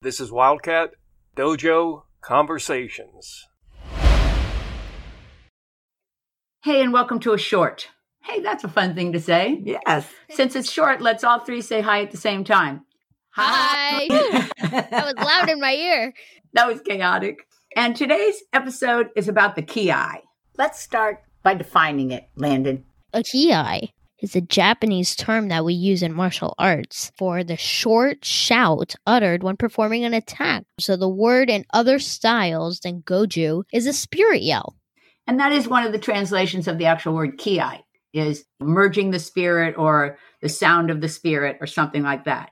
This is Wildcat Dojo Conversations. Hey, and welcome to a short. Hey, that's a fun thing to say. Yes. Since it's short, let's all three say hi at the same time. Hi. that was loud in my ear. That was chaotic. And today's episode is about the kiai. Let's start by defining it, Landon. A kiai is a Japanese term that we use in martial arts for the short shout uttered when performing an attack. So the word in other styles than goju is a spirit yell. And that is one of the translations of the actual word kiai, is merging the spirit or the sound of the spirit or something like that.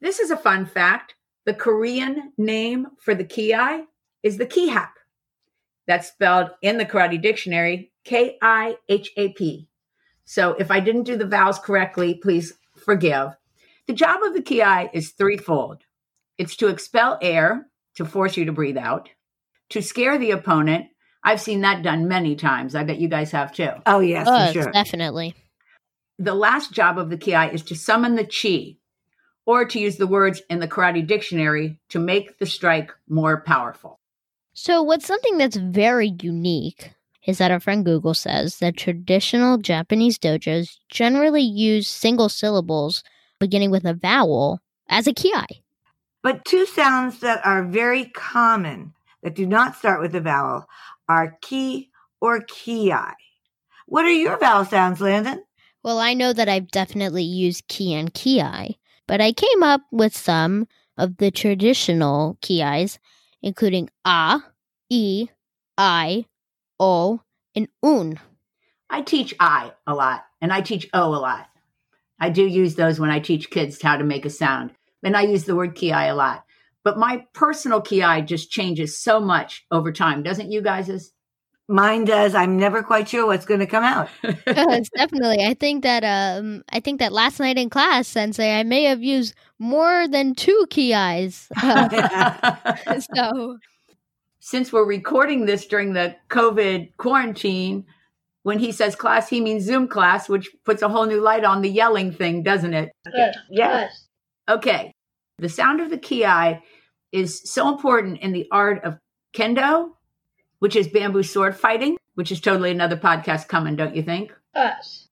This is a fun fact. The Korean name for the kiai is the kihap. That's spelled in the karate dictionary K I H A P. So if I didn't do the vowels correctly, please forgive. The job of the kiai is threefold it's to expel air, to force you to breathe out, to scare the opponent. I've seen that done many times. I bet you guys have too. Oh, yes, for sure. Definitely. The last job of the kiai is to summon the chi, or to use the words in the karate dictionary to make the strike more powerful. So, what's something that's very unique is that our friend Google says that traditional Japanese dojos generally use single syllables beginning with a vowel as a kiai. But two sounds that are very common that do not start with a vowel are ki or ki. What are your vowel sounds, Landon? Well, I know that I've definitely used ki and ki, but I came up with some of the traditional kiai's, including a, e, i, o, and un. I teach I a lot and I teach O a lot. I do use those when I teach kids how to make a sound. And I use the word ki a lot. But my personal kiai just changes so much over time, doesn't you guys? Mine does. I'm never quite sure what's going to come out. Yes, definitely. I think that um I think that last night in class, Sensei, I may have used more than two kiai's. so Since we're recording this during the COVID quarantine, when he says class, he means Zoom class, which puts a whole new light on the yelling thing, doesn't it? yes. Okay. The sound of the kiai is so important in the art of kendo, which is bamboo sword fighting, which is totally another podcast coming, don't you think? Yes.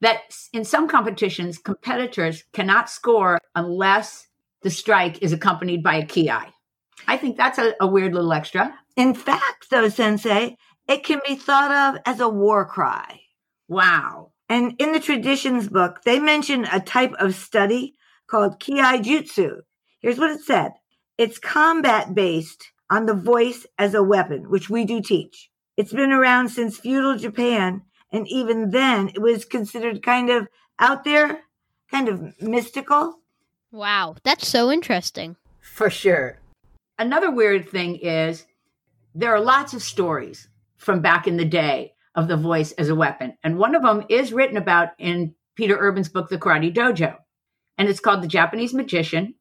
That in some competitions, competitors cannot score unless the strike is accompanied by a kiai. I think that's a, a weird little extra. In fact, though, Sensei, it can be thought of as a war cry. Wow. And in the traditions book, they mention a type of study called Kiai Jutsu. Here's what it said it's combat based on the voice as a weapon, which we do teach. It's been around since feudal Japan, and even then it was considered kind of out there, kind of mystical. wow, that's so interesting. For sure. Another weird thing is there are lots of stories from back in the day of the voice as a weapon. And one of them is written about in Peter Urban's book, The Karate Dojo. And it's called The Japanese Magician.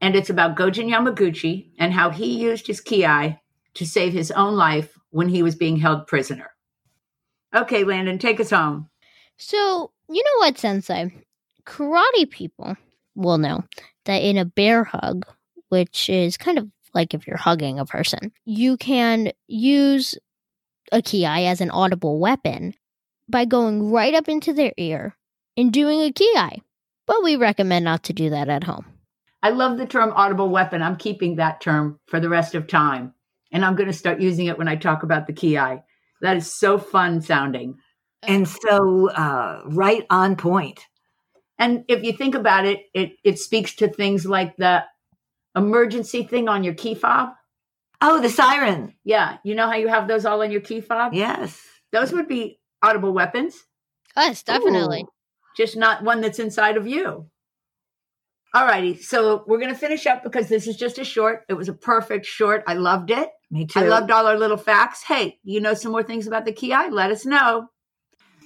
And it's about Gogen Yamaguchi and how he used his kiai to save his own life when he was being held prisoner. Okay, Landon, take us home. So, you know what, Sensei? Karate people will know that in a bear hug, which is kind of like if you're hugging a person, you can use a kiai as an audible weapon by going right up into their ear and doing a kiai. But we recommend not to do that at home. I love the term audible weapon. I'm keeping that term for the rest of time. And I'm going to start using it when I talk about the kiai. That is so fun sounding. And so, uh, right on point. And if you think about it, it, it speaks to things like the emergency thing on your key fob. Oh, the siren. Yeah. You know how you have those all on your key fob? Yes. Those would be audible weapons, Yes, definitely. Ooh. just not one that's inside of you. All righty. So we're going to finish up because this is just a short. It was a perfect short. I loved it. Me too. I loved all our little facts. Hey, you know some more things about the kiai? Let us know.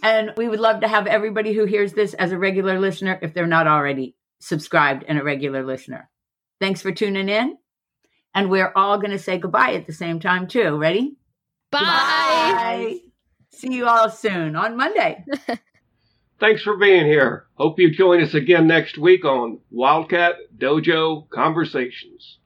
And we would love to have everybody who hears this as a regular listener if they're not already subscribed and a regular listener. Thanks for tuning in. And we're all going to say goodbye at the same time, too. Ready? Bye. See you all soon on Monday. Thanks for being here. Hope you join us again next week on Wildcat Dojo Conversations.